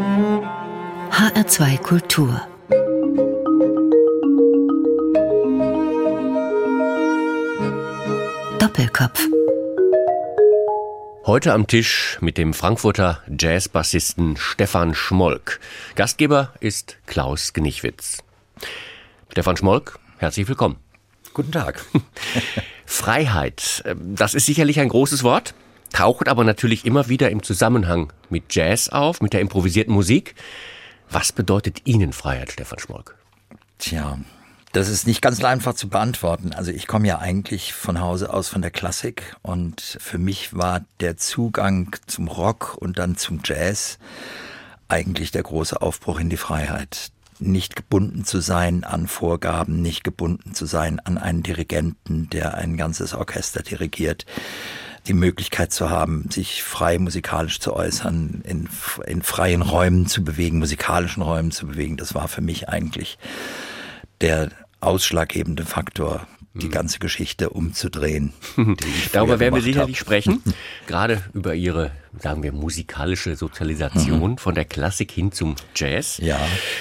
HR2 Kultur Doppelkopf Heute am Tisch mit dem Frankfurter Jazzbassisten Stefan Schmolk. Gastgeber ist Klaus Gnichwitz. Stefan Schmolk, herzlich willkommen. Guten Tag. Freiheit, äh, das ist sicherlich ein großes Wort, taucht aber natürlich immer wieder im Zusammenhang mit Jazz auf, mit der improvisierten Musik. Was bedeutet Ihnen Freiheit, Stefan Schmolk? Tja, das ist nicht ganz einfach zu beantworten. Also ich komme ja eigentlich von Hause aus von der Klassik und für mich war der Zugang zum Rock und dann zum Jazz eigentlich der große Aufbruch in die Freiheit. Nicht gebunden zu sein an Vorgaben, nicht gebunden zu sein an einen Dirigenten, der ein ganzes Orchester dirigiert die Möglichkeit zu haben, sich frei musikalisch zu äußern, in, in freien Räumen zu bewegen, musikalischen Räumen zu bewegen, das war für mich eigentlich der ausschlaggebende Faktor, die hm. ganze Geschichte umzudrehen. Darüber werden wir sicherlich hab. sprechen. Gerade über Ihre, sagen wir, musikalische Sozialisation mhm. von der Klassik hin zum Jazz. Ja.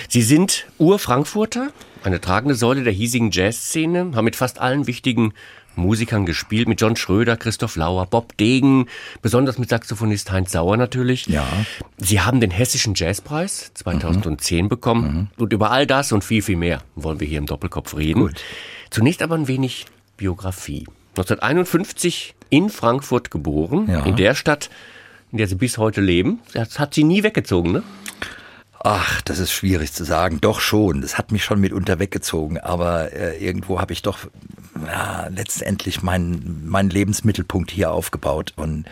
Sie sind Ur-Frankfurter, eine tragende Säule der hiesigen Jazzszene, haben mit fast allen wichtigen Musikern gespielt, mit John Schröder, Christoph Lauer, Bob Degen, besonders mit Saxophonist Heinz Sauer natürlich. Ja. Sie haben den Hessischen Jazzpreis 2010 mhm. bekommen. Mhm. Und über all das und viel, viel mehr wollen wir hier im Doppelkopf reden. Gut. Zunächst aber ein wenig Biografie. 1951 in Frankfurt geboren, ja. in der Stadt, in der Sie bis heute leben. Das hat Sie nie weggezogen, ne? Ach, das ist schwierig zu sagen. Doch schon. Das hat mich schon mitunter weggezogen. Aber äh, irgendwo habe ich doch ja, letztendlich meinen mein Lebensmittelpunkt hier aufgebaut und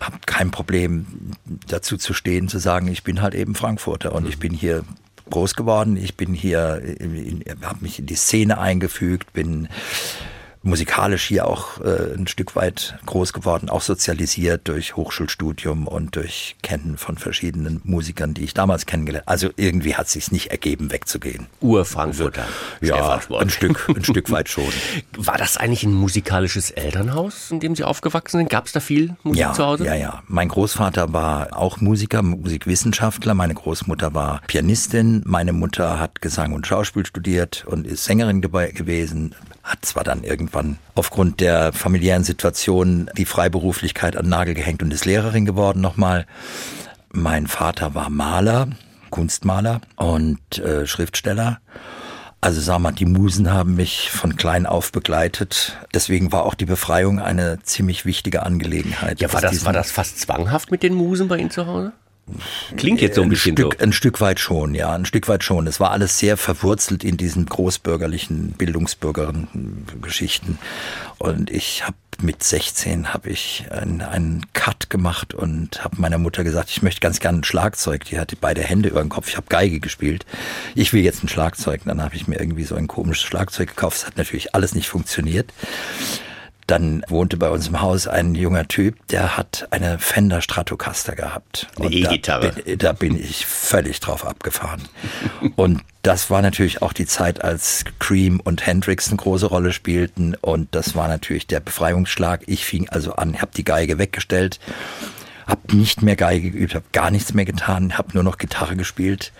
habe kein Problem dazu zu stehen, zu sagen, ich bin halt eben Frankfurter und ich bin hier groß geworden. Ich bin hier, habe mich in die Szene eingefügt, bin musikalisch hier auch äh, ein Stück weit groß geworden, auch sozialisiert durch Hochschulstudium und durch Kennen von verschiedenen Musikern, die ich damals kennengelernt habe. Also irgendwie hat es sich nicht ergeben, wegzugehen. Ur-Frankfurter. Also, ja, ein Stück, ein Stück weit schon. War das eigentlich ein musikalisches Elternhaus, in dem Sie aufgewachsen sind? Gab es da viel Musik ja, zu Hause? Ja, ja. Mein Großvater war auch Musiker, Musikwissenschaftler. Meine Großmutter war Pianistin. Meine Mutter hat Gesang und Schauspiel studiert und ist Sängerin gewesen hat zwar dann irgendwann aufgrund der familiären Situation die Freiberuflichkeit an Nagel gehängt und ist Lehrerin geworden nochmal. Mein Vater war Maler, Kunstmaler und äh, Schriftsteller. Also sag mal, die Musen haben mich von klein auf begleitet. Deswegen war auch die Befreiung eine ziemlich wichtige Angelegenheit. Ja, war das, war das fast zwanghaft mit den Musen bei Ihnen zu Hause? Klingt jetzt so ein, ein bisschen Stück, so. Ein Stück weit schon, ja, ein Stück weit schon. Es war alles sehr verwurzelt in diesen großbürgerlichen Bildungsbürgern-Geschichten. Und ich habe mit 16 habe ich einen, einen Cut gemacht und habe meiner Mutter gesagt, ich möchte ganz gerne ein Schlagzeug. Die hatte beide Hände über den Kopf. Ich habe Geige gespielt. Ich will jetzt ein Schlagzeug. Und dann habe ich mir irgendwie so ein komisches Schlagzeug gekauft. Es hat natürlich alles nicht funktioniert. Dann wohnte bei uns im Haus ein junger Typ, der hat eine Fender Stratocaster gehabt. Eine E-Gitarre. Da, da, bin ich völlig drauf abgefahren. und das war natürlich auch die Zeit, als Cream und Hendrix eine große Rolle spielten. Und das war natürlich der Befreiungsschlag. Ich fing also an, habe die Geige weggestellt, habe nicht mehr Geige geübt, habe gar nichts mehr getan, habe nur noch Gitarre gespielt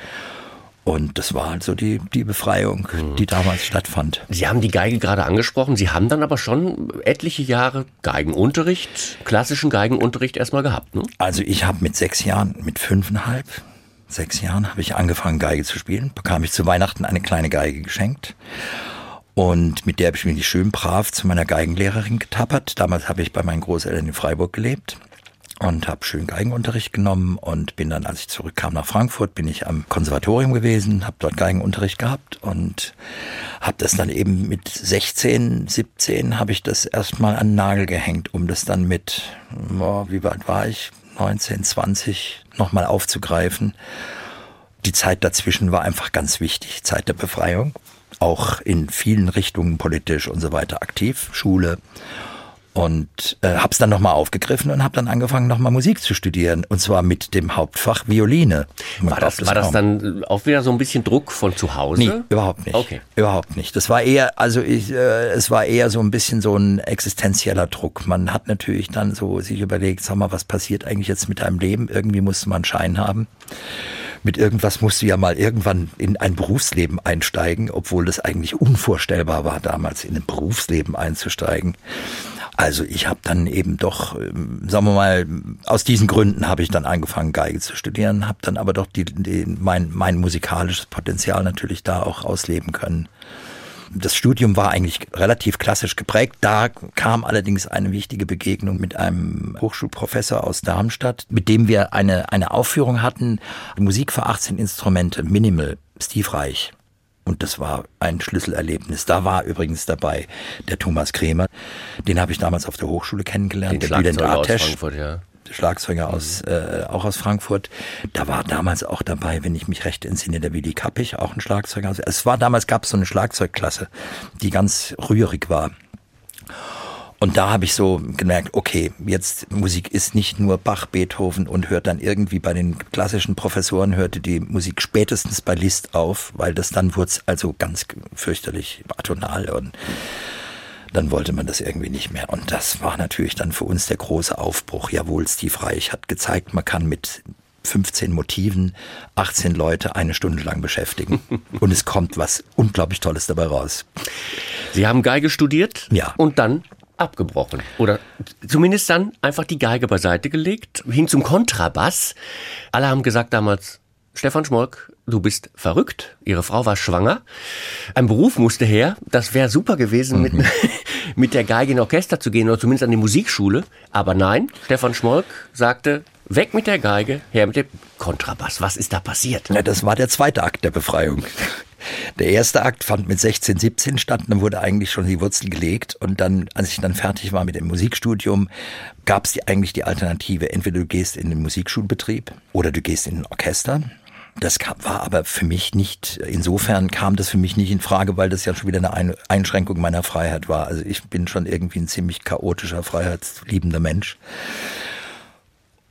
und das war also die, die Befreiung, mhm. die damals stattfand. Sie haben die Geige gerade angesprochen. Sie haben dann aber schon etliche Jahre Geigenunterricht, klassischen Geigenunterricht erstmal gehabt, ne? Also ich habe mit sechs Jahren, mit fünfeinhalb, sechs Jahren habe ich angefangen Geige zu spielen. Bekam ich zu Weihnachten eine kleine Geige geschenkt. Und mit der habe ich mich schön brav zu meiner Geigenlehrerin getappert. Damals habe ich bei meinen Großeltern in Freiburg gelebt und habe schön Geigenunterricht genommen und bin dann, als ich zurückkam nach Frankfurt, bin ich am Konservatorium gewesen, habe dort Geigenunterricht gehabt und habe das dann eben mit 16, 17 habe ich das erstmal an den Nagel gehängt, um das dann mit, oh, wie weit war ich, 19, 20 nochmal aufzugreifen. Die Zeit dazwischen war einfach ganz wichtig, Zeit der Befreiung, auch in vielen Richtungen politisch und so weiter aktiv, Schule und äh, habe es dann nochmal aufgegriffen und habe dann angefangen, nochmal Musik zu studieren. Und zwar mit dem Hauptfach Violine. war das, war das dann auch wieder so ein bisschen Druck von zu Hause? Nee, überhaupt nicht. Okay. Überhaupt nicht. Das war eher, also ich, äh, es war eher so ein bisschen so ein existenzieller Druck. Man hat natürlich dann so sich überlegt, sag mal, was passiert eigentlich jetzt mit deinem Leben? Irgendwie musste man einen Schein haben mit irgendwas musst du ja mal irgendwann in ein Berufsleben einsteigen, obwohl das eigentlich unvorstellbar war, damals in ein Berufsleben einzusteigen. Also ich habe dann eben doch, ähm, sagen wir mal, aus diesen Gründen habe ich dann angefangen, Geige zu studieren, habe dann aber doch die, die, mein, mein musikalisches Potenzial natürlich da auch ausleben können. Das Studium war eigentlich relativ klassisch geprägt. Da kam allerdings eine wichtige Begegnung mit einem Hochschulprofessor aus Darmstadt, mit dem wir eine, eine Aufführung hatten. Musik für 18 Instrumente, Minimal, Steve Reich. Und das war ein Schlüsselerlebnis. Da war übrigens dabei der Thomas Kremer. Den habe ich damals auf der Hochschule kennengelernt. Den der aus Frankfurt, ja. Schlagzeuger aus, äh, auch aus Frankfurt. Da war damals auch dabei, wenn ich mich recht entsinne, der Willi Kappich, auch ein Schlagzeuger. Also es war damals, gab es so eine Schlagzeugklasse, die ganz rührig war. Und da habe ich so gemerkt, okay, jetzt Musik ist nicht nur Bach, Beethoven und hört dann irgendwie bei den klassischen Professoren hörte die Musik spätestens bei Liszt auf, weil das dann wurde also ganz fürchterlich atonal und dann wollte man das irgendwie nicht mehr. Und das war natürlich dann für uns der große Aufbruch. Jawohl, Steve Reich hat gezeigt, man kann mit 15 Motiven 18 Leute eine Stunde lang beschäftigen. Und es kommt was unglaublich Tolles dabei raus. Sie haben Geige studiert ja. und dann abgebrochen. Oder zumindest dann einfach die Geige beiseite gelegt, hin zum Kontrabass. Alle haben gesagt damals, Stefan Schmolk, du bist verrückt. Ihre Frau war schwanger. Ein Beruf musste her. Das wäre super gewesen, mhm. mit, mit der Geige in Orchester zu gehen oder zumindest an die Musikschule. Aber nein, Stefan Schmolk sagte, weg mit der Geige, her mit dem Kontrabass. Was ist da passiert? Ja, das war der zweite Akt der Befreiung. Der erste Akt fand mit 16, 17 statt, dann wurde eigentlich schon die Wurzel gelegt und dann, als ich dann fertig war mit dem Musikstudium, gab es eigentlich die Alternative, entweder du gehst in den Musikschulbetrieb oder du gehst in ein Orchester. Das war aber für mich nicht, insofern kam das für mich nicht in Frage, weil das ja schon wieder eine Einschränkung meiner Freiheit war. Also ich bin schon irgendwie ein ziemlich chaotischer, freiheitsliebender Mensch.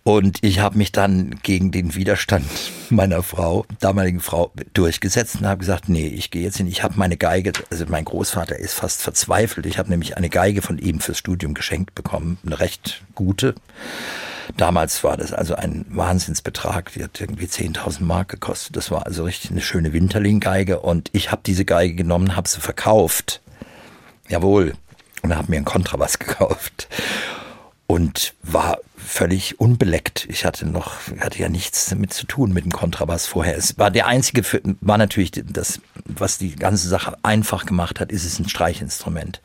Und ich habe mich dann gegen den Widerstand meiner Frau, damaligen Frau, durchgesetzt und habe gesagt, nee, ich gehe jetzt hin. Ich habe meine Geige, also mein Großvater ist fast verzweifelt. Ich habe nämlich eine Geige von ihm fürs Studium geschenkt bekommen, eine recht gute. Damals war das also ein Wahnsinnsbetrag. Die hat irgendwie 10.000 Mark gekostet. Das war also richtig eine schöne Winterling-Geige. Und ich habe diese Geige genommen, habe sie verkauft. Jawohl. Und habe mir einen Kontrabass gekauft und war völlig unbeleckt. Ich hatte noch, hatte ja nichts damit zu tun mit dem Kontrabass vorher. Es war der einzige, war natürlich das, was die ganze Sache einfach gemacht hat, ist es ein Streichinstrument.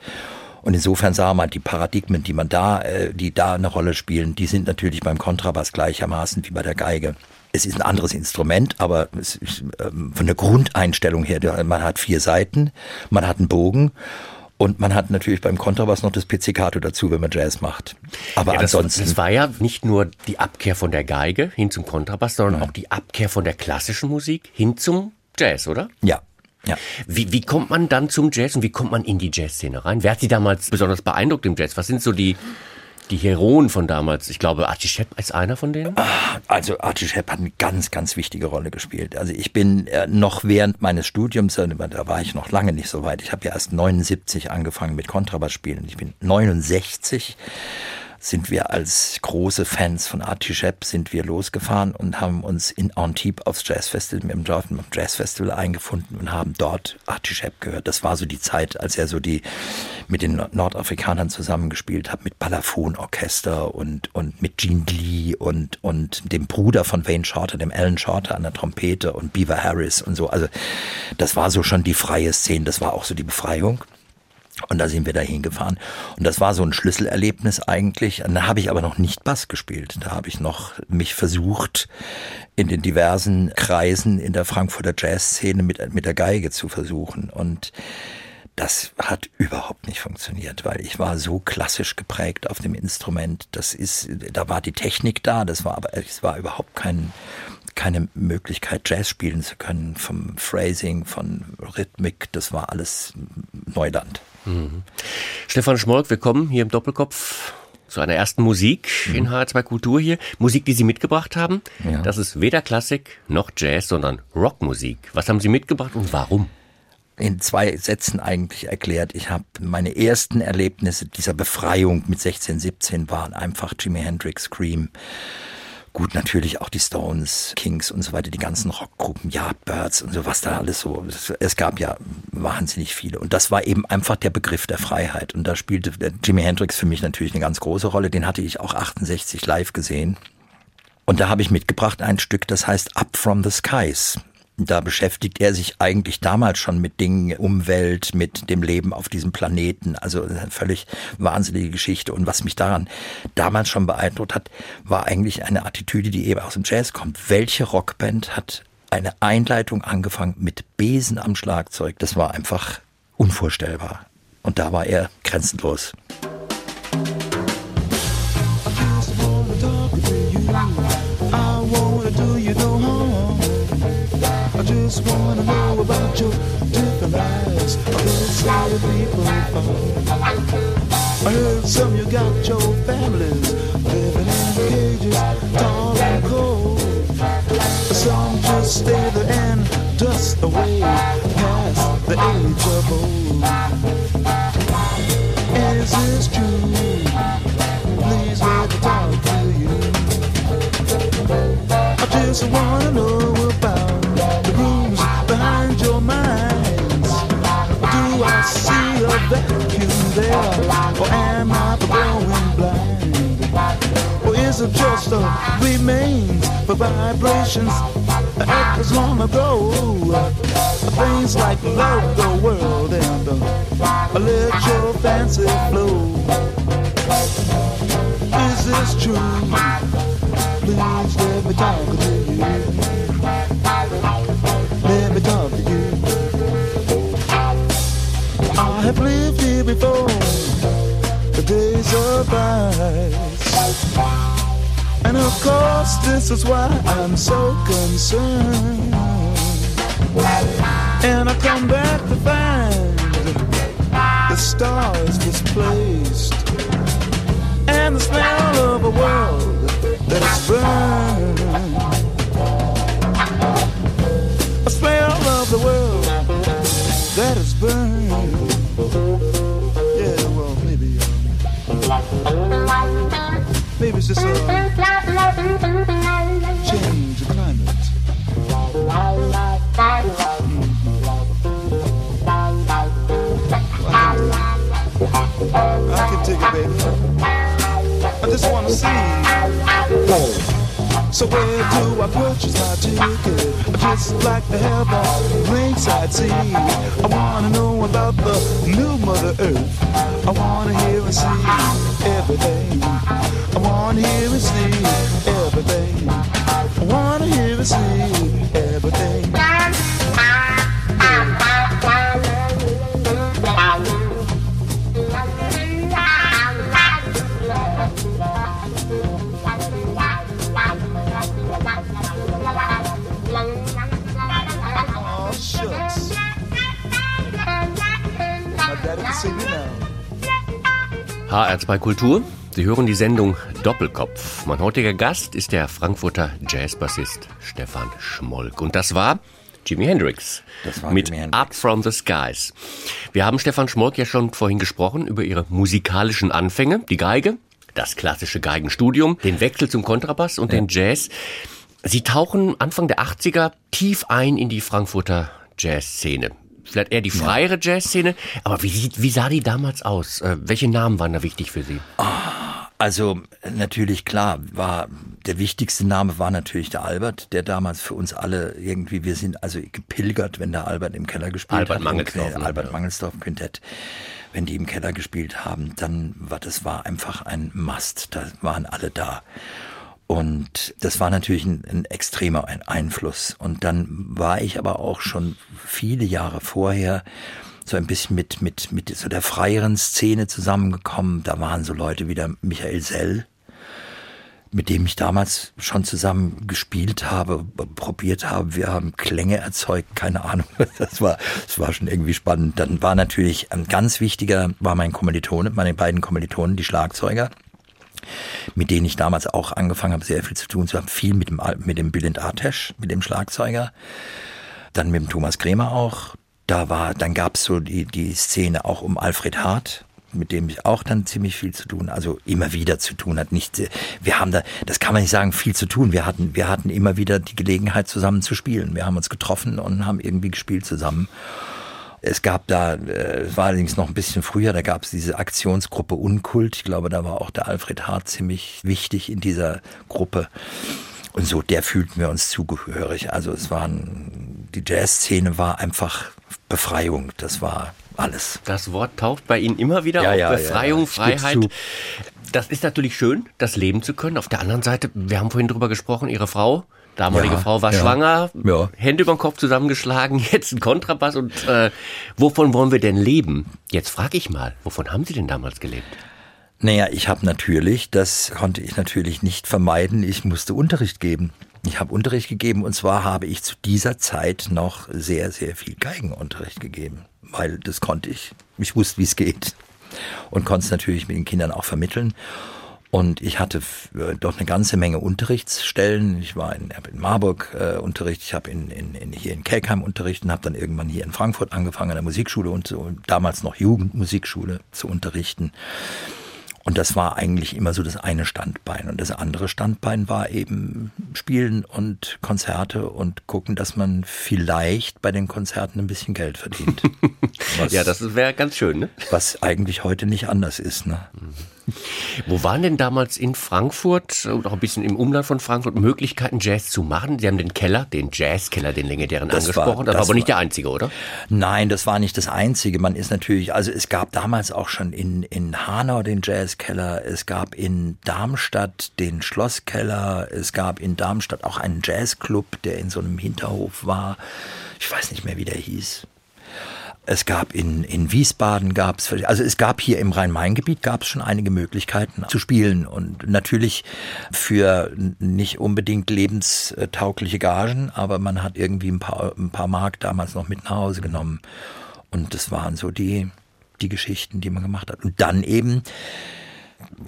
Und insofern sah man die Paradigmen, die man da, äh, die da eine Rolle spielen, die sind natürlich beim Kontrabass gleichermaßen wie bei der Geige. Es ist ein anderes Instrument, aber ist, ähm, von der Grundeinstellung her, man hat vier Seiten, man hat einen Bogen und man hat natürlich beim Kontrabass noch das Pizzicato dazu, wenn man Jazz macht. Aber ja, das, ansonsten. Das war ja nicht nur die Abkehr von der Geige hin zum Kontrabass, sondern Nein. auch die Abkehr von der klassischen Musik hin zum Jazz, oder? Ja, ja. Wie, wie kommt man dann zum Jazz und wie kommt man in die Jazzszene rein? Wer hat Sie damals besonders beeindruckt im Jazz? Was sind so die, die Heroen von damals. Ich glaube, Archie Shepp ist einer von denen. Ah, also Archie Shepp hat eine ganz, ganz wichtige Rolle gespielt. Also ich bin äh, noch während meines Studiums, äh, da war ich noch lange nicht so weit. Ich habe ja erst 79 angefangen mit Kontrabass spielen. Ich bin 69 sind wir als große Fans von Archie Shepp sind wir losgefahren und haben uns in Antibes aufs Jazzfestival, mit dem Jazzfestival eingefunden und haben dort Archie Shepp gehört. Das war so die Zeit, als er so die mit den Nordafrikanern zusammengespielt hat, mit Balafon-Orchester und, und mit Gene Lee und, und dem Bruder von Wayne Shorter, dem Alan Shorter an der Trompete und Beaver Harris und so. Also das war so schon die freie Szene, das war auch so die Befreiung. Und da sind wir da hingefahren. Und das war so ein Schlüsselerlebnis eigentlich. Da habe ich aber noch nicht Bass gespielt. Da habe ich noch mich versucht, in den diversen Kreisen in der Frankfurter Jazzszene mit, mit der Geige zu versuchen. Und das hat überhaupt nicht funktioniert, weil ich war so klassisch geprägt auf dem Instrument. Das ist, da war die Technik da, das war aber, es war überhaupt kein, keine Möglichkeit, Jazz spielen zu können, vom Phrasing, von Rhythmik, das war alles Neuland. Mhm. Stefan Schmolk, willkommen hier im Doppelkopf zu einer ersten Musik mhm. in HR2 Kultur hier. Musik, die Sie mitgebracht haben. Ja. Das ist weder Klassik noch Jazz, sondern Rockmusik. Was haben Sie mitgebracht und warum? in zwei Sätzen eigentlich erklärt. Ich habe meine ersten Erlebnisse dieser Befreiung mit 16, 17 waren einfach Jimi Hendrix Scream Gut, natürlich auch die Stones, Kings und so weiter, die ganzen Rockgruppen, Yardbirds und so, was da alles so. Es gab ja wahnsinnig viele. Und das war eben einfach der Begriff der Freiheit. Und da spielte Jimi Hendrix für mich natürlich eine ganz große Rolle. Den hatte ich auch 68 live gesehen. Und da habe ich mitgebracht ein Stück, das heißt Up from the Skies. Da beschäftigt er sich eigentlich damals schon mit Dingen, Umwelt, mit dem Leben auf diesem Planeten. Also eine völlig wahnsinnige Geschichte. Und was mich daran damals schon beeindruckt hat, war eigentlich eine Attitüde, die eben aus dem Jazz kommt. Welche Rockband hat eine Einleitung angefangen mit Besen am Schlagzeug? Das war einfach unvorstellbar. Und da war er grenzenlos. Just wanna know about your different lives. This how your people. I heard some you got your families living in cages, tall and cold. Some just stay there and dust away past the age of old. Is this true? Please let me talk to you. I just wanna know a vacuum there? Or am I going blind? Or is it just a remains for vibrations that was long ago? Things like love the world and uh, let your fancy flow. Is this true? Please let me talk to you. Lived here before, the days of ice. And of course, this is why I'm so concerned. And I come back to find the stars displaced, and the smell of a world that is burned. A smell of the world that is burned. Yeah, well, maybe um, Maybe it's just a change of climate. Mm-hmm. I can take it, baby. I just wanna see. So where do I purchase my ticket? I just like to have a ringside seat. I wanna know about the new Mother Earth. I wanna hear and see everything. I wanna hear and see everything. I wanna hear and see HR2 Kultur. Sie hören die Sendung Doppelkopf. Mein heutiger Gast ist der Frankfurter Jazzbassist Stefan Schmolk. Und das war Jimi Hendrix mit Jimi Hendrix. Up from the Skies. Wir haben Stefan Schmolk ja schon vorhin gesprochen über ihre musikalischen Anfänge, die Geige, das klassische Geigenstudium, den Wechsel zum Kontrabass und ja. den Jazz. Sie tauchen Anfang der 80er tief ein in die Frankfurter Jazzszene vielleicht eher die freiere ja. Jazzszene. Aber wie, sieht, wie sah die damals aus? Äh, welche Namen waren da wichtig für Sie? Also natürlich klar, war der wichtigste Name war natürlich der Albert, der damals für uns alle irgendwie, wir sind also gepilgert, wenn der Albert im Keller gespielt Albert hat. Mangelsdorf, ne, Albert Mangelsdorf Quintett. Wenn die im Keller gespielt haben, dann war das war einfach ein Must. Da waren alle da. Und das war natürlich ein, ein extremer Einfluss. Und dann war ich aber auch schon viele Jahre vorher so ein bisschen mit, mit, mit so der freieren Szene zusammengekommen. Da waren so Leute wie der Michael Sell, mit dem ich damals schon zusammen gespielt habe, probiert habe. Wir haben Klänge erzeugt, keine Ahnung. Das war, das war schon irgendwie spannend. Dann war natürlich ein ganz wichtiger, war mein Kommilitone, meine beiden Kommilitonen, die Schlagzeuger mit denen ich damals auch angefangen habe, sehr viel zu tun zu haben. Viel mit dem, mit dem Bülent Artesch, mit dem Schlagzeuger. Dann mit dem Thomas Kremer auch. Da war, dann gab's so die, die Szene auch um Alfred Hart, mit dem ich auch dann ziemlich viel zu tun, also immer wieder zu tun hat. Nicht, wir haben da, das kann man nicht sagen, viel zu tun. Wir hatten, wir hatten immer wieder die Gelegenheit zusammen zu spielen. Wir haben uns getroffen und haben irgendwie gespielt zusammen. Es gab da, äh, es war allerdings noch ein bisschen früher, da gab es diese Aktionsgruppe Unkult. Ich glaube, da war auch der Alfred Hart ziemlich wichtig in dieser Gruppe. Und so, der fühlten wir uns zugehörig. Also es waren, die Jazzszene war einfach Befreiung. Das war alles. Das Wort taucht bei Ihnen immer wieder Ja, auf. ja, Befreiung, ja, Freiheit. Das ist natürlich schön, das leben zu können. Auf der anderen Seite, wir haben vorhin drüber gesprochen, Ihre Frau, damalige Ja, Frau war ja, schwanger, ja. Hände über den Kopf zusammengeschlagen, jetzt ein Kontrabass und äh, wovon wollen wir denn leben? Jetzt frage ich mal, wovon haben Sie denn damals gelebt? Naja, ich habe natürlich, das konnte ich natürlich nicht vermeiden, ich musste Unterricht geben. Ich habe Unterricht gegeben und zwar habe ich zu dieser Zeit noch sehr, sehr viel Geigenunterricht gegeben, weil das konnte ich. Ich wusste, wie es geht und konnte es natürlich mit den Kindern auch vermitteln. Und ich hatte äh, dort eine ganze Menge Unterrichtsstellen. Ich war in, in Marburg äh, Unterricht, ich habe in, in, in, hier in Kelkheim Unterricht und habe dann irgendwann hier in Frankfurt angefangen, an der Musikschule und so, damals noch Jugendmusikschule zu unterrichten. Und das war eigentlich immer so das eine Standbein. Und das andere Standbein war eben Spielen und Konzerte und gucken, dass man vielleicht bei den Konzerten ein bisschen Geld verdient. Was, Ja, das wäre ganz schön, ne? was eigentlich heute nicht anders ist. Ne? Wo waren denn damals in Frankfurt und auch ein bisschen im Umland von Frankfurt Möglichkeiten, Jazz zu machen? Sie haben den Keller, den Jazzkeller, den legendären Das war- angesprochen. das, war das aber nicht der einzige, oder? Nein, das war nicht das Einzige. Man ist natürlich, also es gab damals auch schon in, in Hanau den Jazzkeller, es gab in Darmstadt den Schlosskeller, es gab in Darmstadt auch einen Jazzclub, der in so einem Hinterhof war. Ich weiß nicht mehr, wie der hieß. Es gab in, in Wiesbaden gab es, also es gab hier im Rhein-Main-Gebiet gab es schon einige Möglichkeiten zu spielen und natürlich für nicht unbedingt lebenstaugliche Gagen, aber man hat irgendwie ein paar, ein paar Mark damals noch mit nach Hause genommen und das waren so die, die Geschichten, die man gemacht hat. Und dann eben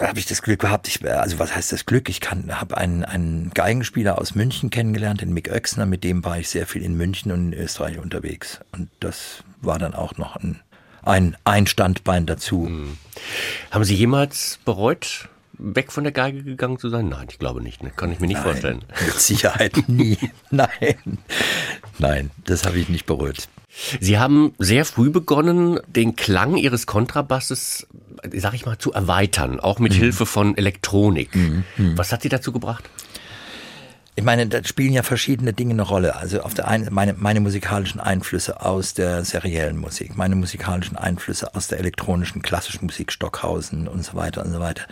habe ich das Glück gehabt, ich, also was heißt das Glück? Ich habe einen, einen Geigenspieler aus München kennengelernt, den Mick Oechsner, mit dem war ich sehr viel in München und in Österreich unterwegs. Und das war dann auch noch ein, ein, ein Standbein dazu. Haben Sie jemals bereut, weg von der Geige gegangen zu sein? Nein, ich glaube nicht. Ne? Kann ich mir nicht vorstellen. Mit Sicherheit nie. Nein. Nein, das habe ich nicht bereut. Sie haben sehr früh begonnen, den Klang Ihres Kontrabasses, sag ich mal, zu erweitern, auch mit Hilfe von Elektronik. Was hat Sie dazu gebracht? Ich meine, da spielen ja verschiedene Dinge eine Rolle. Also auf der einen, meine, meine musikalischen Einflüsse aus der seriellen Musik, meine musikalischen Einflüsse aus der elektronischen klassischen Musik, Stockhausen und so weiter und so weiter,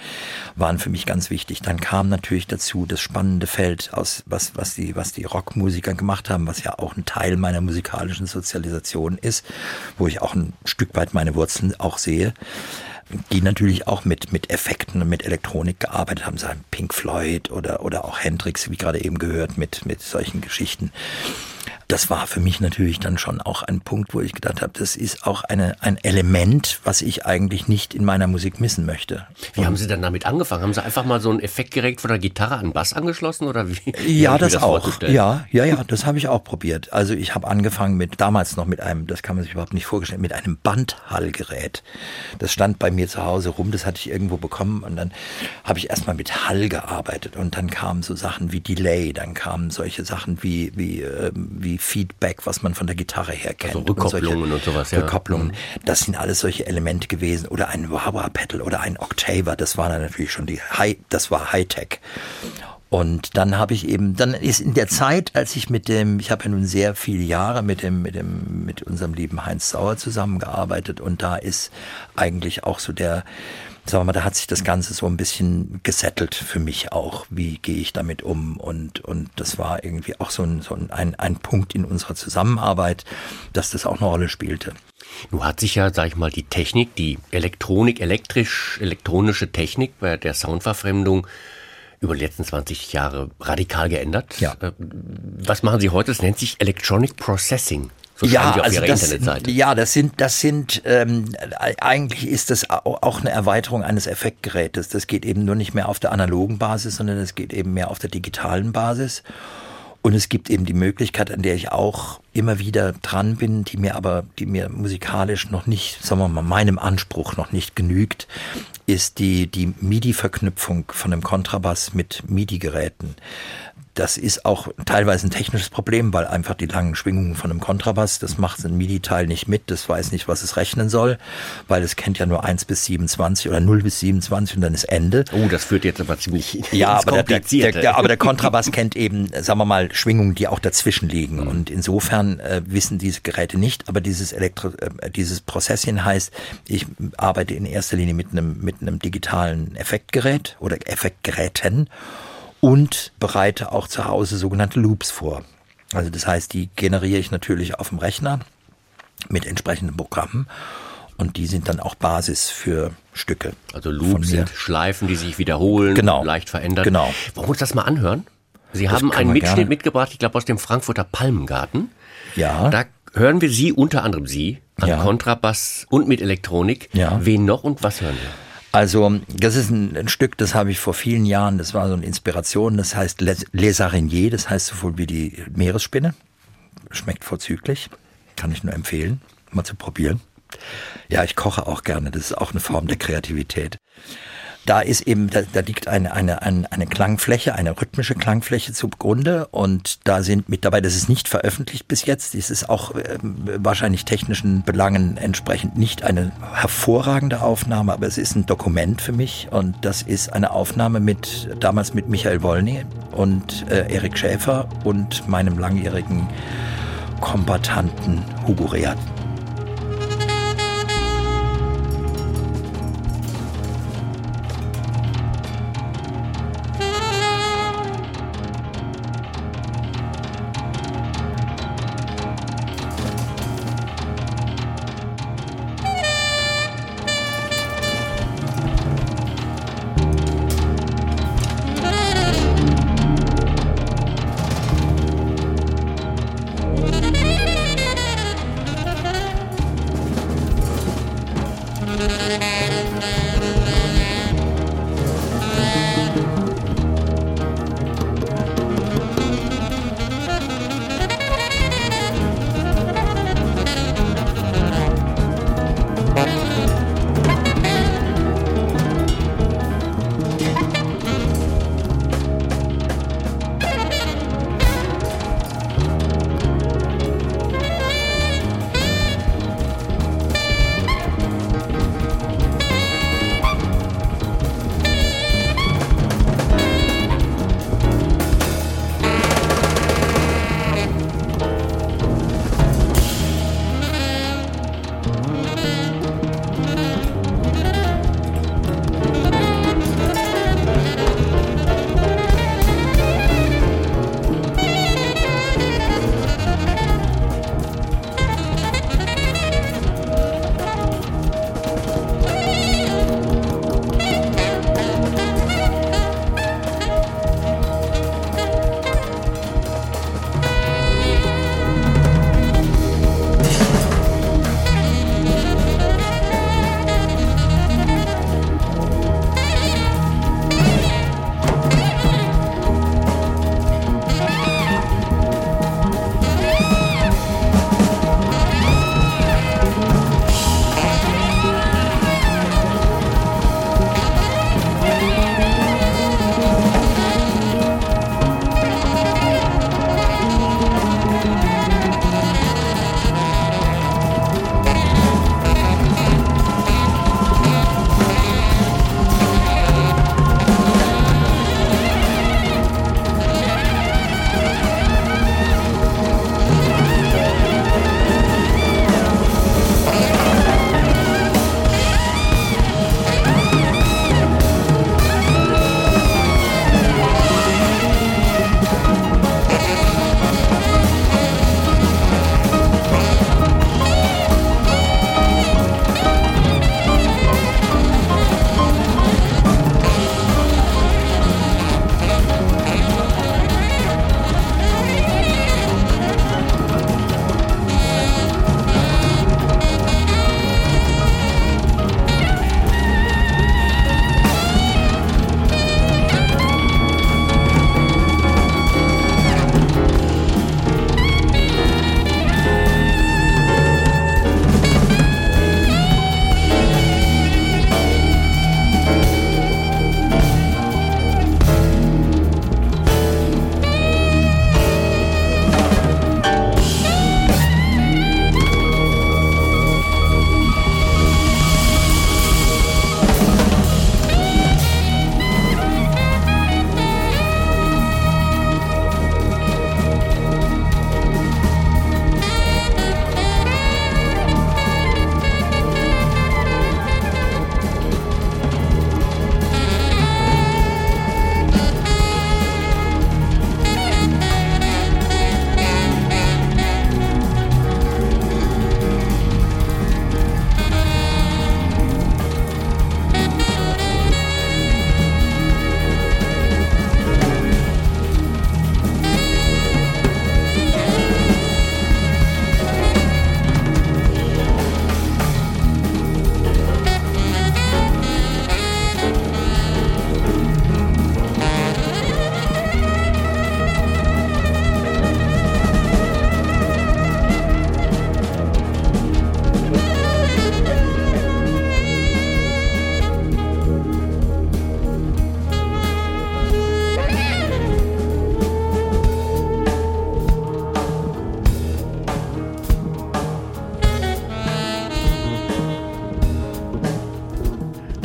waren für mich ganz wichtig. Dann kam natürlich dazu das spannende Feld aus, was, was die, was die Rockmusiker gemacht haben, was ja auch ein Teil meiner musikalischen Sozialisation ist, wo ich auch ein Stück weit meine Wurzeln auch sehe die natürlich auch mit, mit Effekten und mit Elektronik gearbeitet haben, sagen Pink Floyd oder, oder auch Hendrix, wie gerade eben gehört, mit, mit solchen Geschichten. Das war für mich natürlich dann schon auch ein Punkt, wo ich gedacht habe, das ist auch eine, ein Element, was ich eigentlich nicht in meiner Musik missen möchte. Wie haben Sie dann damit angefangen? Haben Sie einfach mal so ein Effektgerät von der Gitarre an Bass angeschlossen oder wie? Ja, mir das, auch. Ja, ja, ja, das habe ich auch probiert. Also ich habe angefangen mit damals noch mit einem, das kann man sich überhaupt nicht vorstellen, mit einem Bandhallgerät. Das stand bei mir zu Hause rum, das hatte ich irgendwo bekommen und dann habe ich erstmal mit Hall gearbeitet und dann kamen so Sachen wie Delay, dann kamen solche Sachen wie wie ähm, wie Feedback, was man von der Gitarre her kennt. Also Rückkopplungen solche und sowas, ja. Mhm. Rückkopplungen. Das sind alles solche Elemente gewesen oder ein Wah Pedal oder ein Octaver, das war dann natürlich schon die High, das war Hightech. Und dann habe ich eben, dann ist in der Zeit, als ich mit dem, ich habe ja nun sehr viele Jahre mit dem, mit dem, mit unserem lieben Heinz Sauer zusammengearbeitet und da ist eigentlich auch so der, sagen wir mal, da hat sich das Ganze so ein bisschen gesettelt für mich auch. Wie gehe ich damit um? Und, und das war irgendwie auch so ein, so ein, ein Punkt in unserer Zusammenarbeit, dass das auch eine Rolle spielte. Nun hat sich ja, sag ich mal, die Technik, die Elektronik, elektrisch, elektronische Technik bei der Soundverfremdung über die letzten 20 Jahre radikal geändert. Ja. Äh, Was machen Sie heute? Das nennt sich Electronic Processing. So Ihrer also das, ja, das sind, das sind, ähm, eigentlich ist das au- auch eine Erweiterung eines Effektgerätes. Das geht eben nur nicht mehr auf der analogen Basis, sondern es geht eben mehr auf der digitalen Basis. Und es gibt eben die Möglichkeit, an der ich auch immer wieder dran bin, die mir aber, die mir musikalisch noch nicht, sagen wir mal, meinem Anspruch noch nicht genügt, ist die, die MIDI-Verknüpfung von einem Kontrabass mit MIDI-Geräten. Das ist auch teilweise ein technisches Problem, weil einfach die langen Schwingungen von einem Kontrabass, das macht ein MIDI-Teil nicht mit, das weiß nicht, was es rechnen soll, weil es kennt ja nur 1 bis 27 oder 0 bis 27 und dann ist Ende. Oh, das führt jetzt aber ziemlich ja, aber der, der, der, aber der Kontrabass kennt eben, sagen wir mal, Schwingungen, die auch dazwischen liegen. Mhm. Und insofern äh, wissen diese Geräte nicht, aber dieses Elektro, äh, dieses Processing heißt, ich arbeite in erster Linie mit einem, mit einem digitalen Effektgerät oder Effektgeräten und bereite auch zu Hause sogenannte Loops vor. Also das heißt, die generiere ich natürlich auf dem Rechner mit entsprechenden Programmen und die sind dann auch Basis für Stücke. Also Loops sind Schleifen, die sich wiederholen, genau. leicht verändern. Genau. Wollen wir uns das mal anhören? Sie das haben einen Mitschnitt gerne. mitgebracht, ich glaube aus dem Frankfurter Palmengarten. Ja. Da hören wir Sie, unter anderem Sie, an ja. Kontrabass und mit Elektronik. Ja. Wen noch und was hören wir? Also, das ist ein, ein, Stück, das habe ich vor vielen Jahren, das war so eine Inspiration, das heißt Les, Les Araignées, das heißt so viel wie die Meeresspinne. Schmeckt vorzüglich, kann ich nur empfehlen, mal zu probieren. Ja, ich koche auch gerne, das ist auch eine Form der Kreativität da ist eben, da, da liegt eine, eine, eine, eine Klangfläche, eine rhythmische Klangfläche zugrunde und da sind mit dabei, das ist nicht veröffentlicht bis jetzt, das ist auch äh, wahrscheinlich technischen Belangen entsprechend nicht eine hervorragende Aufnahme, aber es ist ein Dokument für mich und das ist eine Aufnahme mit, damals mit Michael Wolny und äh, Erik Schäfer und meinem langjährigen Kompatanten Hugo Reat.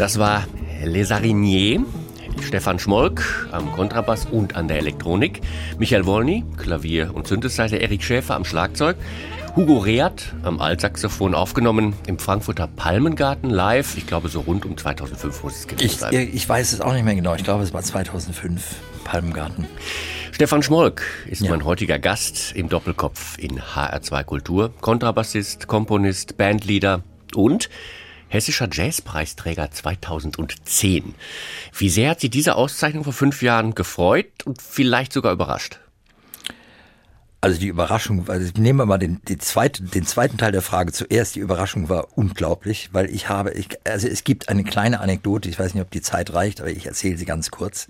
Das war Les Araignées. Stefan Schmolk am Kontrabass und an der Elektronik, Michael Wolny, Klavier und Synthesizer, Erik Schäfer am Schlagzeug, Hugo Reat am Altsaxophon aufgenommen im Frankfurter Palmengarten live. Ich glaube, so rund um 2005 muss es gewesen ich, sein. Ich weiß es auch nicht mehr genau. Ich glaube, es war 2005, Palmengarten. Stefan Schmolk ist ja. mein heutiger Gast im Doppelkopf in HR2 Kultur. Kontrabassist, Komponist, Bandleader und Hessischer Jazzpreisträger 2010. Wie sehr hat Sie diese Auszeichnung vor fünf Jahren gefreut und vielleicht sogar überrascht? Also die Überraschung, also nehmen wir mal den, den, zweite, den zweiten Teil der Frage zuerst. Die Überraschung war unglaublich, weil ich habe, ich, also es gibt eine kleine Anekdote, ich weiß nicht, ob die Zeit reicht, aber ich erzähle sie ganz kurz.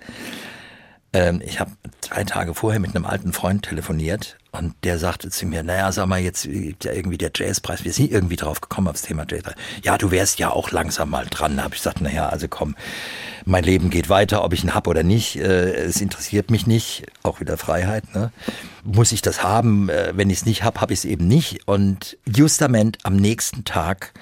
Ähm, ich habe zwei Tage vorher mit einem alten Freund telefoniert und der sagte zu mir, naja, sag mal, jetzt gibt ja irgendwie der Jazzpreis. Wir sind irgendwie drauf gekommen aufs Thema Jazz. Ja, du wärst ja auch langsam mal dran. Da habe ich gesagt, naja, also komm, mein Leben geht weiter, ob ich ihn hab oder nicht. Äh, es interessiert mich nicht. Auch wieder Freiheit. Ne? Muss ich das haben? Äh, wenn ich es nicht hab, habe ich es eben nicht. Und justament am nächsten Tag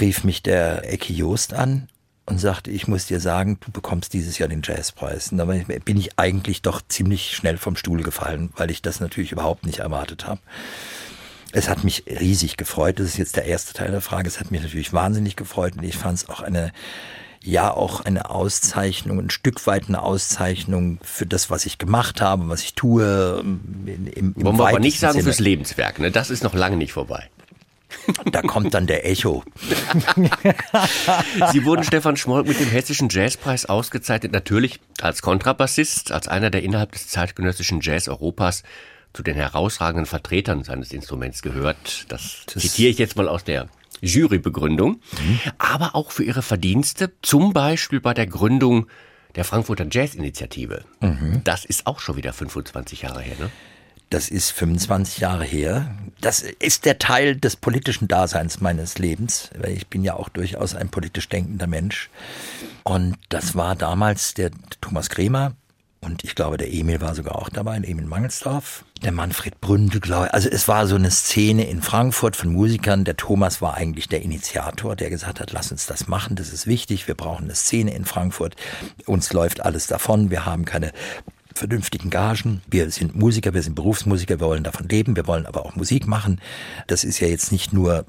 rief mich der Ecki Joost an und sagte, ich muss dir sagen, du bekommst dieses Jahr den Jazzpreis. Und da bin ich eigentlich doch ziemlich schnell vom Stuhl gefallen, weil ich das natürlich überhaupt nicht erwartet habe. Es hat mich riesig gefreut. Das ist jetzt der erste Teil der Frage. Es hat mich natürlich wahnsinnig gefreut und ich fand es auch eine ja auch eine Auszeichnung, ein Stück weit eine Auszeichnung für das, was ich gemacht habe, was ich tue. Im, im Wollen wir aber nicht sagen Sinne. fürs Lebenswerk, ne? Das ist noch lange nicht vorbei. Da kommt dann der Echo. Sie wurden Stefan Schmolk mit dem Hessischen Jazzpreis ausgezeichnet, natürlich als Kontrabassist, als einer, der innerhalb des zeitgenössischen Jazz Europas zu den herausragenden Vertretern seines Instruments gehört. Das, das zitiere ich jetzt mal aus der Jurybegründung, mhm. aber auch für ihre Verdienste, zum Beispiel bei der Gründung der Frankfurter Jazz-Initiative. Mhm. Das ist auch schon wieder 25 Jahre her, ne? Das ist 25 Jahre her. Das ist der Teil des politischen Daseins meines Lebens, weil ich bin ja auch durchaus ein politisch denkender Mensch. Und das war damals der Thomas Kremer, und ich glaube, der Emil war sogar auch dabei, Emil Mangelsdorf. Der Manfred Bründel, glaube ich. Also es war so eine Szene in Frankfurt von Musikern. Der Thomas war eigentlich der Initiator, der gesagt hat, lass uns das machen, das ist wichtig. Wir brauchen eine Szene in Frankfurt. Uns läuft alles davon. Wir haben keine vernünftigen Gagen. Wir sind Musiker, wir sind Berufsmusiker, wir wollen davon leben, wir wollen aber auch Musik machen. Das ist ja jetzt nicht nur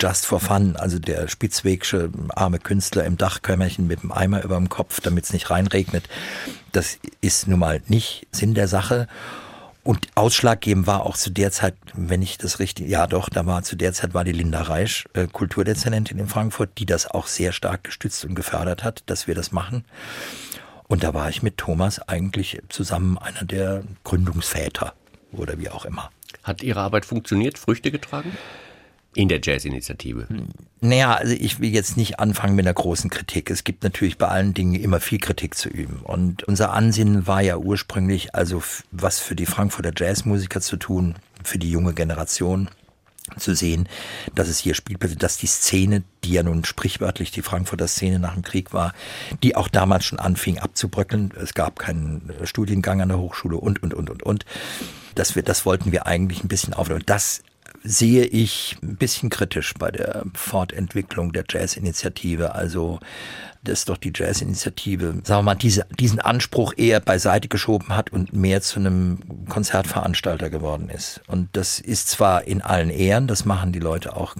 just for fun, also der spitzwegsche arme Künstler im Dachkämmerchen mit dem Eimer über dem Kopf, damit es nicht reinregnet. Das ist nun mal nicht Sinn der Sache. Und ausschlaggebend war auch zu der Zeit, wenn ich das richtig, ja doch, da war zu der Zeit war die Linda Reisch, äh, Kulturdezernentin in Frankfurt, die das auch sehr stark gestützt und gefördert hat, dass wir das machen. Und da war ich mit Thomas eigentlich zusammen einer der Gründungsväter oder wie auch immer. Hat Ihre Arbeit funktioniert, Früchte getragen? In der Jazz-Initiative? Naja, also ich will jetzt nicht anfangen mit einer großen Kritik. Es gibt natürlich bei allen Dingen immer viel Kritik zu üben. Und unser Ansinnen war ja ursprünglich, also was für die Frankfurter Jazzmusiker zu tun, für die junge Generation zu sehen, dass es hier Spielplätze, dass die Szene, die ja nun sprichwörtlich die Frankfurter Szene nach dem Krieg war, die auch damals schon anfing abzubröckeln. Es gab keinen Studiengang an der Hochschule und, und, und, und, und. Das, wir, das wollten wir eigentlich ein bisschen aufnehmen. Das sehe ich ein bisschen kritisch bei der Fortentwicklung der Jazz-Initiative. Also dass doch die Jazz-Initiative, sagen wir mal, diese, diesen Anspruch eher beiseite geschoben hat und mehr zu einem Konzertveranstalter geworden ist. Und das ist zwar in allen Ehren, das machen die Leute auch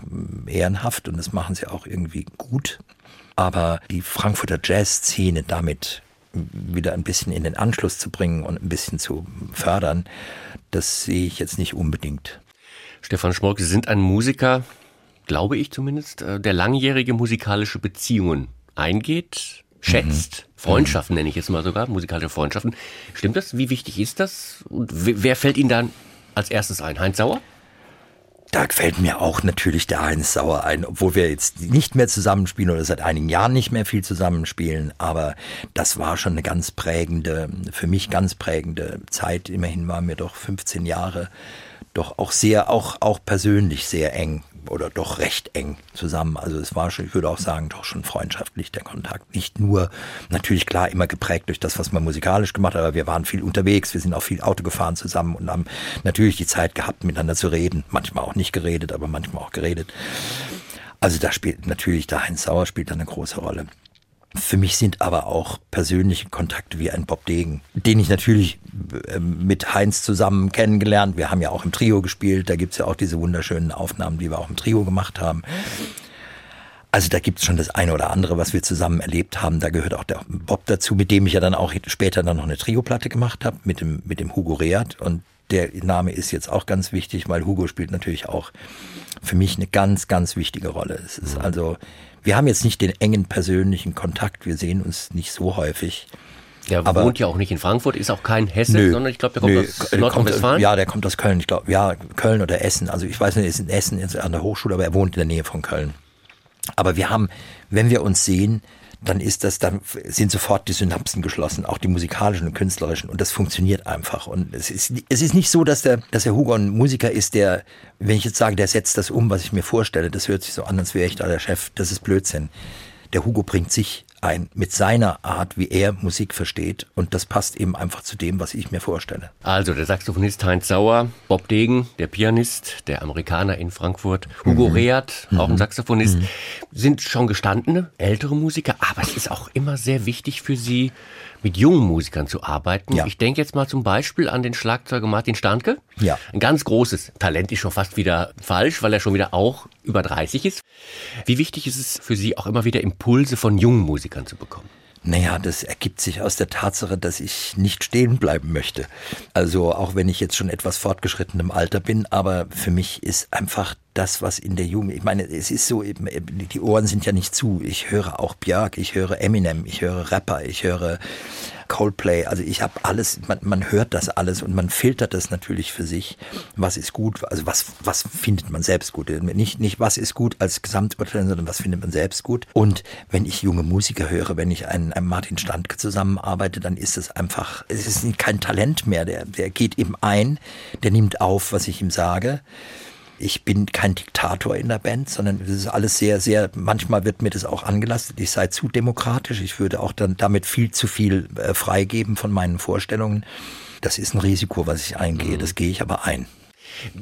ehrenhaft und das machen sie auch irgendwie gut, aber die Frankfurter Jazz-Szene damit wieder ein bisschen in den Anschluss zu bringen und ein bisschen zu fördern, das sehe ich jetzt nicht unbedingt. Stefan Schmolk, Sie sind ein Musiker, glaube ich zumindest, äh, der langjährige musikalische Beziehungen eingeht, schätzt. Mhm. Freundschaften nenne ich jetzt mal sogar, musikalische Freundschaften. Stimmt das? Wie wichtig ist das? Und wer fällt Ihnen dann als erstes ein? Heinz Sauer? Da fällt mir auch natürlich der Heinz Sauer ein, obwohl wir jetzt nicht mehr zusammenspielen oder seit einigen Jahren nicht mehr viel zusammenspielen. Aber das war schon eine ganz prägende, für mich ganz prägende Zeit. Immerhin waren wir doch 15 Jahre doch auch sehr, auch, auch persönlich sehr eng oder doch recht eng zusammen. Also es war schon, ich würde auch sagen, doch schon freundschaftlich der Kontakt. Nicht nur, natürlich klar, immer geprägt durch das, was man musikalisch gemacht hat, aber wir waren viel unterwegs, wir sind auch viel Auto gefahren zusammen und haben natürlich die Zeit gehabt, miteinander zu reden. Manchmal auch nicht geredet, aber manchmal auch geredet. Also da spielt natürlich der Heinz Sauer spielt eine große Rolle. Für mich sind aber auch persönliche Kontakte wie ein Bob Degen, den ich natürlich äh, mit Heinz zusammen kennengelernt. Wir haben ja auch im Trio gespielt, da gibt's ja auch diese wunderschönen Aufnahmen, die wir auch im Trio gemacht haben. Also da gibt's schon das eine oder andere, was wir zusammen erlebt haben. Da gehört auch der Bob dazu, mit dem ich ja dann auch später dann noch eine Trio-Platte gemacht habe, mit dem, mit dem Hugo Reat. Und der Name ist jetzt auch ganz wichtig, weil Hugo spielt natürlich auch für mich eine ganz, ganz wichtige Rolle. Es ist also, wir haben jetzt nicht den engen persönlichen Kontakt, wir sehen uns nicht so häufig. Der aber, wohnt ja auch nicht in Frankfurt, ist auch kein Hesse, nö, sondern ich glaube, der kommt nö, aus Nordrhein-Westfalen. Ja, der kommt aus Köln, ich glaube, ja, Köln oder Essen. Also ich weiß nicht, er ist in Essen ist an der Hochschule, aber er wohnt in der Nähe von Köln. Aber wir haben, wenn wir uns sehen, dann ist das, dann sind sofort die Synapsen geschlossen, auch die musikalischen und künstlerischen, und das funktioniert einfach. Und es ist, es ist nicht so, dass der, dass der Hugo ein Musiker ist, der, wenn ich jetzt sage, der setzt das um, was ich mir vorstelle, das hört sich so an, als wäre ich da der Chef, das ist Blödsinn. Der Hugo bringt sich ein mit seiner Art, wie er Musik versteht. Und das passt eben einfach zu dem, was ich mir vorstelle. Also der Saxophonist Heinz Sauer, Bob Degen, der Pianist, der Amerikaner in Frankfurt, Hugo mhm. Reat, auch ein mhm. Saxophonist, mhm. sind schon gestandene, ältere Musiker. Aber es ist auch immer sehr wichtig für sie, mit jungen Musikern zu arbeiten. Ja. Ich denke jetzt mal zum Beispiel an den Schlagzeuger Martin Starnke. Ja. Ein ganz großes Talent ist schon fast wieder falsch, weil er schon wieder auch über 30 ist. Wie wichtig ist es für Sie auch immer wieder Impulse von jungen Musikern zu bekommen? Naja, das ergibt sich aus der Tatsache, dass ich nicht stehen bleiben möchte. Also auch wenn ich jetzt schon etwas fortgeschrittenem Alter bin, aber für mich ist einfach das, was in der Jugend, ich meine, es ist so, die Ohren sind ja nicht zu. Ich höre auch Björk, ich höre Eminem, ich höre Rapper, ich höre Coldplay. Also ich habe alles, man, man hört das alles und man filtert das natürlich für sich. Was ist gut, also was, was findet man selbst gut? Nicht, nicht was ist gut als Gesamturteil, sondern was findet man selbst gut. Und wenn ich junge Musiker höre, wenn ich einen, einen Martin Standke zusammenarbeite, dann ist es einfach, es ist kein Talent mehr. Der, der geht eben ein, der nimmt auf, was ich ihm sage. Ich bin kein Diktator in der Band, sondern es ist alles sehr, sehr, manchmal wird mir das auch angelastet. Ich sei zu demokratisch. Ich würde auch dann damit viel zu viel äh, freigeben von meinen Vorstellungen. Das ist ein Risiko, was ich eingehe. Mhm. Das gehe ich aber ein.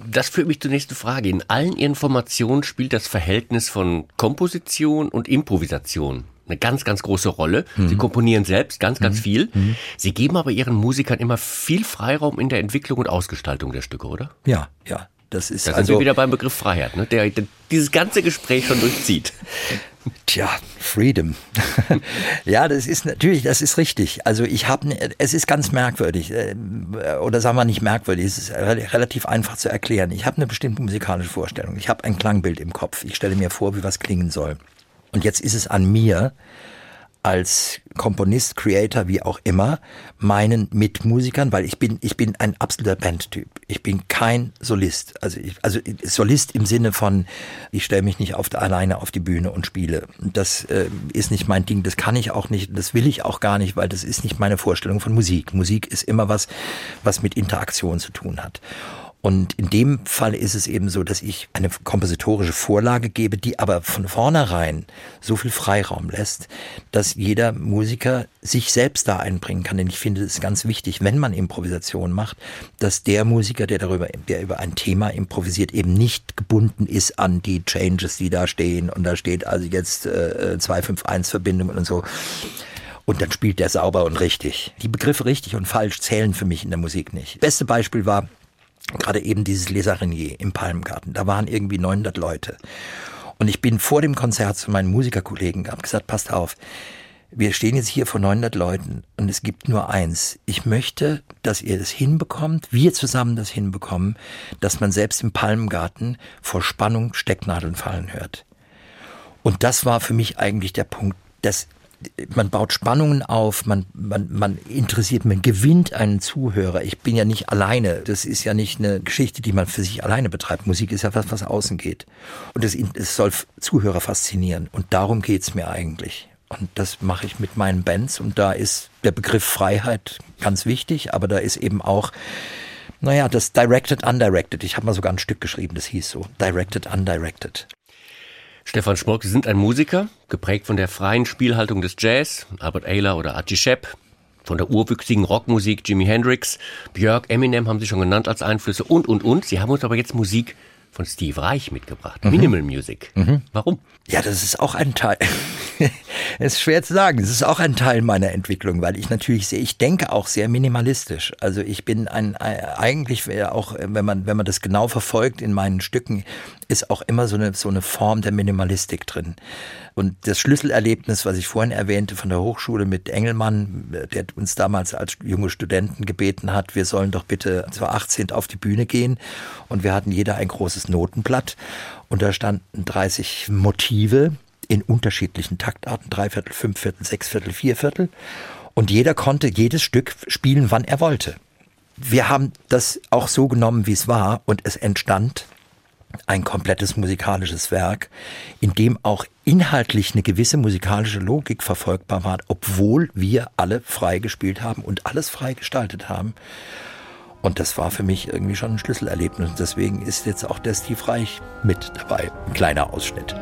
Das führt mich zur nächsten Frage. In allen Ihren Formationen spielt das Verhältnis von Komposition und Improvisation eine ganz, ganz große Rolle. Mhm. Sie komponieren selbst ganz, ganz mhm. viel. Mhm. Sie geben aber Ihren Musikern immer viel Freiraum in der Entwicklung und Ausgestaltung der Stücke, oder? Ja, ja. Das ist da sind also, wir wieder beim Begriff Freiheit, ne? der, der dieses ganze Gespräch schon durchzieht. Tja, Freedom. ja, das ist natürlich, das ist richtig. Also ich habe, ne, es ist ganz merkwürdig, äh, oder sagen wir nicht merkwürdig, es ist relativ einfach zu erklären. Ich habe eine bestimmte musikalische Vorstellung. Ich habe ein Klangbild im Kopf. Ich stelle mir vor, wie was klingen soll. Und jetzt ist es an mir, als Komponist, Creator, wie auch immer, meinen Mitmusikern, weil ich bin, ich bin ein absoluter Bandtyp. Ich bin kein Solist. Also, ich, also Solist im Sinne von, ich stelle mich nicht auf, alleine auf die Bühne und spiele. Das äh, ist nicht mein Ding. Das kann ich auch nicht. Das will ich auch gar nicht, weil das ist nicht meine Vorstellung von Musik. Musik ist immer was, was mit Interaktion zu tun hat. Und in dem Fall ist es eben so, dass ich eine kompositorische Vorlage gebe, die aber von vornherein so viel Freiraum lässt, dass jeder Musiker sich selbst da einbringen kann. Denn ich finde es ganz wichtig, wenn man Improvisation macht, dass der Musiker, der darüber, der über ein Thema improvisiert, eben nicht gebunden ist an die Changes, die da stehen. Und da steht also jetzt äh, 251-Verbindungen und so. Und dann spielt der sauber und richtig. Die Begriffe richtig und falsch zählen für mich in der Musik nicht. Beste Beispiel war gerade eben dieses Leserenier im Palmgarten. Da waren irgendwie 900 Leute. Und ich bin vor dem Konzert zu meinen Musikerkollegen, habe gesagt, passt auf, wir stehen jetzt hier vor 900 Leuten und es gibt nur eins. Ich möchte, dass ihr das hinbekommt, wir zusammen das hinbekommen, dass man selbst im Palmgarten vor Spannung Stecknadeln fallen hört. Und das war für mich eigentlich der Punkt, dass man baut Spannungen auf, man, man, man interessiert, man gewinnt einen Zuhörer. Ich bin ja nicht alleine. Das ist ja nicht eine Geschichte, die man für sich alleine betreibt. Musik ist ja was, was außen geht. Und es, es soll Zuhörer faszinieren. Und darum geht's mir eigentlich. Und das mache ich mit meinen Bands. Und da ist der Begriff Freiheit ganz wichtig, aber da ist eben auch, naja, das Directed Undirected. Ich habe mal sogar ein Stück geschrieben, das hieß so. Directed Undirected. Stefan Schmock, Sie sind ein Musiker, geprägt von der freien Spielhaltung des Jazz, Albert Ayler oder Archie Shepp, von der urwüchsigen Rockmusik Jimi Hendrix, Björk, Eminem haben Sie schon genannt als Einflüsse und, und, und. Sie haben uns aber jetzt Musik von Steve Reich mitgebracht. Mhm. Minimal Music. Mhm. Warum? Ja, das ist auch ein Teil. Es ist schwer zu sagen. Es ist auch ein Teil meiner Entwicklung, weil ich natürlich sehe, ich denke auch sehr minimalistisch. Also ich bin ein, eigentlich auch, wenn man, wenn man das genau verfolgt in meinen Stücken, ist auch immer so eine, so eine Form der Minimalistik drin. Und das Schlüsselerlebnis, was ich vorhin erwähnte von der Hochschule mit Engelmann, der uns damals als junge Studenten gebeten hat, wir sollen doch bitte zur 18 auf die Bühne gehen. Und wir hatten jeder ein großes Notenblatt. Und da standen 30 Motive in unterschiedlichen Taktarten, Dreiviertel, Fünfviertel, Sechsviertel, Vierviertel. Und jeder konnte jedes Stück spielen, wann er wollte. Wir haben das auch so genommen, wie es war, und es entstand ein komplettes musikalisches Werk, in dem auch inhaltlich eine gewisse musikalische Logik verfolgbar war, obwohl wir alle frei gespielt haben und alles frei gestaltet haben. Und das war für mich irgendwie schon ein Schlüsselerlebnis. Und deswegen ist jetzt auch der Steve Reich mit dabei. Ein kleiner Ausschnitt.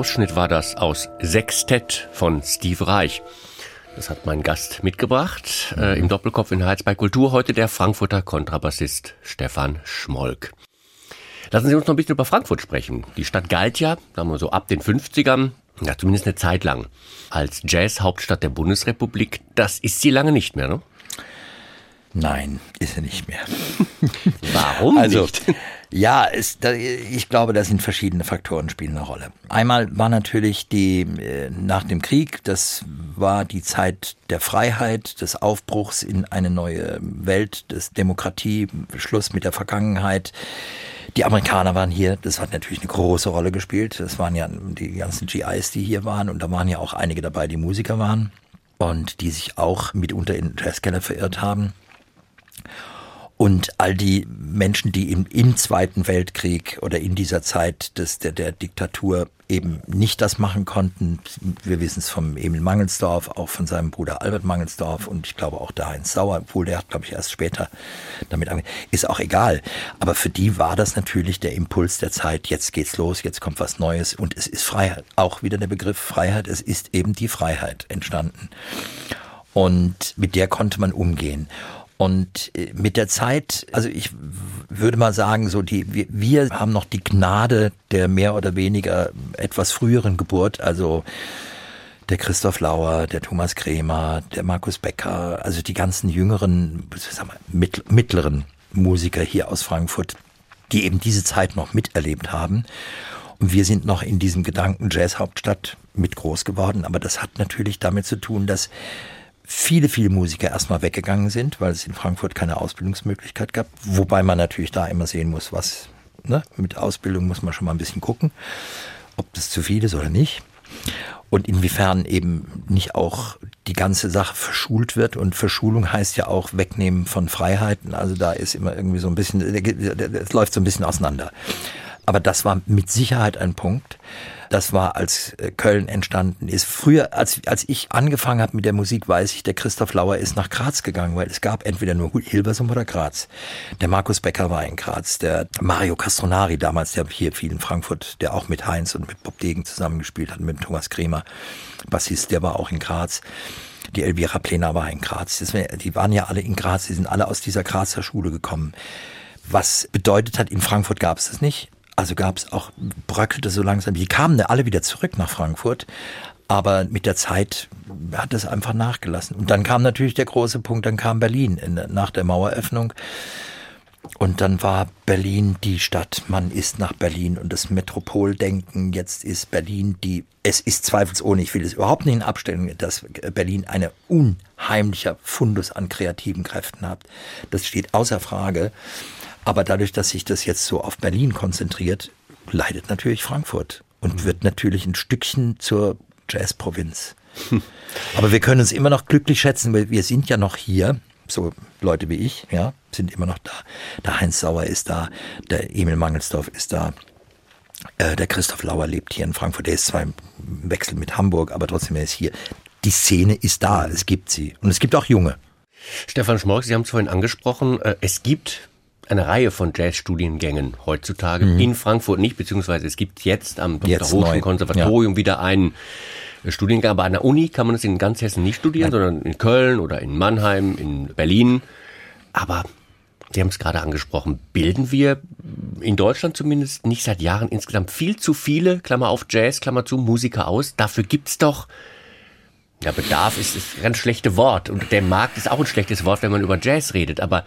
Ausschnitt war das aus Sextett von Steve Reich. Das hat mein Gast mitgebracht äh, im Doppelkopf in Heiz bei Kultur. Heute der Frankfurter Kontrabassist Stefan Schmolk. Lassen Sie uns noch ein bisschen über Frankfurt sprechen. Die Stadt galt ja, sagen wir so ab den 50ern, ja zumindest eine Zeit lang, als Jazz-Hauptstadt der Bundesrepublik. Das ist sie lange nicht mehr, ne? Nein, ist er nicht mehr. Warum also, nicht? Ja, ist, ich glaube, da sind verschiedene Faktoren spielen eine Rolle. Einmal war natürlich die äh, nach dem Krieg, das war die Zeit der Freiheit, des Aufbruchs in eine neue Welt, des Demokratie, Schluss mit der Vergangenheit. Die Amerikaner waren hier, das hat natürlich eine große Rolle gespielt. Das waren ja die ganzen GIs, die hier waren und da waren ja auch einige dabei, die Musiker waren und die sich auch mitunter in Jazzkeller verirrt haben. Und all die Menschen, die im, im Zweiten Weltkrieg oder in dieser Zeit des, der, der Diktatur eben nicht das machen konnten. Wir wissen es vom Emil Mangelsdorf, auch von seinem Bruder Albert Mangelsdorf und ich glaube auch da Heinz Sauer, obwohl der hat, glaube ich, erst später damit angefangen. Ist auch egal. Aber für die war das natürlich der Impuls der Zeit. Jetzt geht's los, jetzt kommt was Neues und es ist Freiheit. Auch wieder der Begriff Freiheit. Es ist eben die Freiheit entstanden. Und mit der konnte man umgehen. Und äh, mit der Zeit, also ich würde mal sagen, so die, wir, wir haben noch die Gnade der mehr oder weniger etwas früheren Geburt, also der Christoph Lauer, der Thomas Kremer, der Markus Becker, also die ganzen jüngeren, sagen wir, mittleren Musiker hier aus Frankfurt, die eben diese Zeit noch miterlebt haben. Und wir sind noch in diesem Gedanken Jazzhauptstadt mit groß geworden. Aber das hat natürlich damit zu tun, dass viele, viele Musiker erstmal weggegangen sind, weil es in Frankfurt keine Ausbildungsmöglichkeit gab. Wobei man natürlich da immer sehen muss, was ne, mit Ausbildung muss man schon mal ein bisschen gucken, ob das zu viel ist oder nicht. Und inwiefern eben nicht auch die ganze Sache verschult wird. Und Verschulung heißt ja auch Wegnehmen von Freiheiten. Also da ist immer irgendwie so ein bisschen, es läuft so ein bisschen auseinander. Aber das war mit Sicherheit ein Punkt. Das war, als äh, Köln entstanden ist. Früher, als, als ich angefangen habe mit der Musik, weiß ich, der Christoph Lauer ist nach Graz gegangen, weil es gab entweder nur Hilversum oder Graz. Der Markus Becker war in Graz, der Mario Castronari damals, der hier viel in Frankfurt, der auch mit Heinz und mit Bob Degen zusammengespielt hat, mit Thomas Kremer, Bassist, der war auch in Graz. Die Elvira Plena war in Graz. Die waren ja alle in Graz, die sind alle aus dieser Grazer Schule gekommen. Was bedeutet hat, in Frankfurt gab es das nicht. Also gab es auch, bröckelte so langsam. Die kamen alle wieder zurück nach Frankfurt. Aber mit der Zeit hat es einfach nachgelassen. Und dann kam natürlich der große Punkt, dann kam Berlin in, nach der Maueröffnung. Und dann war Berlin die Stadt. Man ist nach Berlin und das Metropoldenken. Jetzt ist Berlin die, es ist zweifelsohne, ich will es überhaupt nicht in Abstellung, dass Berlin eine unheimlicher Fundus an kreativen Kräften hat. Das steht außer Frage. Aber dadurch, dass sich das jetzt so auf Berlin konzentriert, leidet natürlich Frankfurt und mhm. wird natürlich ein Stückchen zur Jazzprovinz. Aber wir können uns immer noch glücklich schätzen, weil wir sind ja noch hier, so Leute wie ich, ja, sind immer noch da. Der Heinz Sauer ist da, der Emil Mangelsdorf ist da, äh, der Christoph Lauer lebt hier in Frankfurt, der ist zwar im Wechsel mit Hamburg, aber trotzdem er ist hier. Die Szene ist da, es gibt sie. Und es gibt auch Junge. Stefan Schmolk, Sie haben es vorhin angesprochen, äh, es gibt eine Reihe von Jazzstudiengängen heutzutage mhm. in Frankfurt nicht, beziehungsweise es gibt jetzt am Dr. Konservatorium ja. wieder einen Studiengang, aber an der Uni kann man es in ganz Hessen nicht studieren, Nein. sondern in Köln oder in Mannheim, in Berlin. Aber Sie haben es gerade angesprochen, bilden wir in Deutschland zumindest nicht seit Jahren insgesamt viel zu viele, Klammer auf Jazz, Klammer zu, Musiker aus. Dafür gibt's doch, ja, Bedarf ist das ganz schlechte Wort und der Markt ist auch ein schlechtes Wort, wenn man über Jazz redet, aber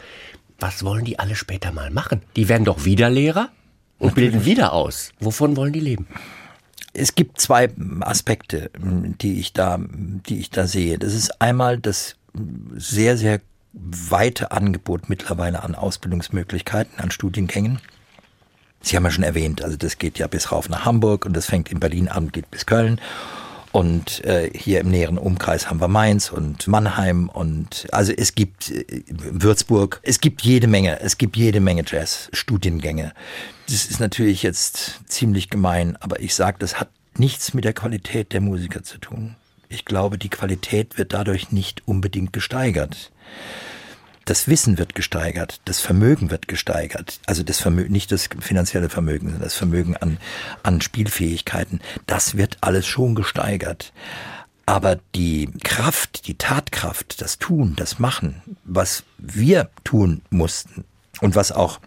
was wollen die alle später mal machen? Die werden doch wieder Lehrer und Natürlich. bilden wieder aus. Wovon wollen die leben? Es gibt zwei Aspekte, die ich da, die ich da sehe. Das ist einmal das sehr, sehr weite Angebot mittlerweile an Ausbildungsmöglichkeiten, an Studiengängen. Sie haben ja schon erwähnt, also das geht ja bis rauf nach Hamburg und das fängt in Berlin an, geht bis Köln. Und äh, hier im näheren Umkreis haben wir Mainz und Mannheim und also es gibt äh, Würzburg, es gibt jede Menge, es gibt jede Menge Jazz-Studiengänge. Das ist natürlich jetzt ziemlich gemein, aber ich sage, das hat nichts mit der Qualität der Musiker zu tun. Ich glaube, die Qualität wird dadurch nicht unbedingt gesteigert das Wissen wird gesteigert, das Vermögen wird gesteigert, also das Vermögen, nicht das finanzielle Vermögen, sondern das Vermögen an, an Spielfähigkeiten, das wird alles schon gesteigert. Aber die Kraft, die Tatkraft, das Tun, das Machen, was wir tun mussten und was auch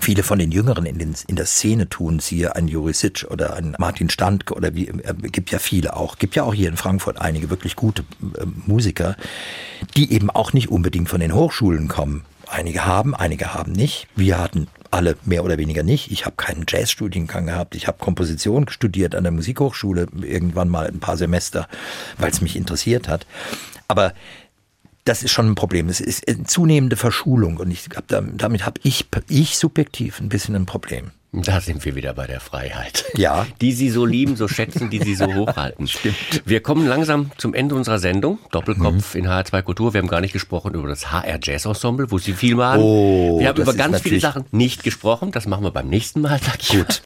viele von den Jüngeren in, den, in der Szene tun, siehe ein Jurisic oder ein Martin Standke oder wie, äh, gibt ja viele auch, gibt ja auch hier in Frankfurt einige wirklich gute äh, Musiker, die eben auch nicht unbedingt von den Hochschulen kommen. Einige haben, einige haben nicht. Wir hatten alle mehr oder weniger nicht. Ich habe keinen Jazzstudiengang gehabt. Ich habe Komposition studiert an der Musikhochschule irgendwann mal ein paar Semester, weil es mich interessiert hat. Aber das ist schon ein Problem. Es ist eine zunehmende Verschulung und ich hab da, damit habe ich, ich subjektiv ein bisschen ein Problem. Da sind wir wieder bei der Freiheit. Ja. Die Sie so lieben, so schätzen, die Sie so hochhalten. Stimmt. Wir kommen langsam zum Ende unserer Sendung. Doppelkopf in HR2 Kultur. Wir haben gar nicht gesprochen über das HR Jazz Ensemble, wo Sie viel waren. Oh, wir haben über ganz viele Sachen nicht gesprochen. Das machen wir beim nächsten Mal. Sag ich. Gut.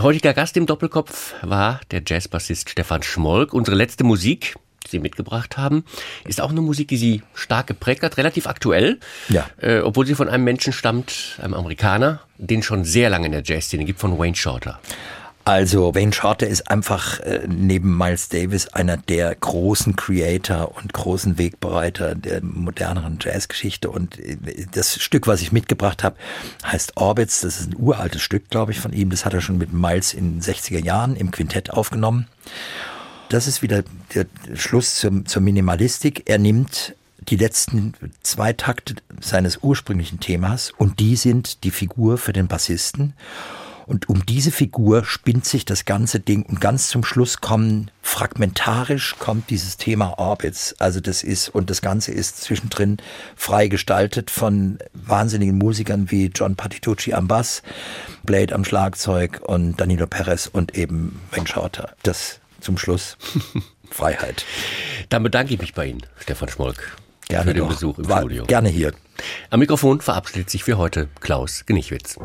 Heutiger Gast im Doppelkopf war der Jazzbassist Stefan Schmolk. Unsere letzte Musik, Sie mitgebracht haben, ist auch eine Musik, die Sie stark geprägt hat, relativ aktuell. Ja. Äh, obwohl sie von einem Menschen stammt, einem Amerikaner, den schon sehr lange in der Jazzszene gibt, von Wayne Shorter. Also Wayne Shorter ist einfach äh, neben Miles Davis einer der großen Creator und großen Wegbereiter der moderneren Jazzgeschichte. Und äh, das Stück, was ich mitgebracht habe, heißt Orbits. Das ist ein uraltes Stück, glaube ich, von ihm. Das hat er schon mit Miles in den 60er Jahren im Quintett aufgenommen. Das ist wieder der Schluss zum, zur Minimalistik. Er nimmt die letzten zwei Takte seines ursprünglichen Themas und die sind die Figur für den Bassisten. Und um diese Figur spinnt sich das ganze Ding und ganz zum Schluss kommen, fragmentarisch kommt dieses Thema Orbits. Also das ist, und das Ganze ist zwischendrin frei gestaltet von wahnsinnigen Musikern wie John Patitucci am Bass, Blade am Schlagzeug und Danilo Perez und eben Wayne Shorter. Das zum Schluss. Freiheit. Dann bedanke ich mich bei Ihnen, Stefan Schmolk, Gerne für den doch. Besuch im War Studio. Gerne hier. Am Mikrofon verabschiedet sich für heute Klaus Genichwitz.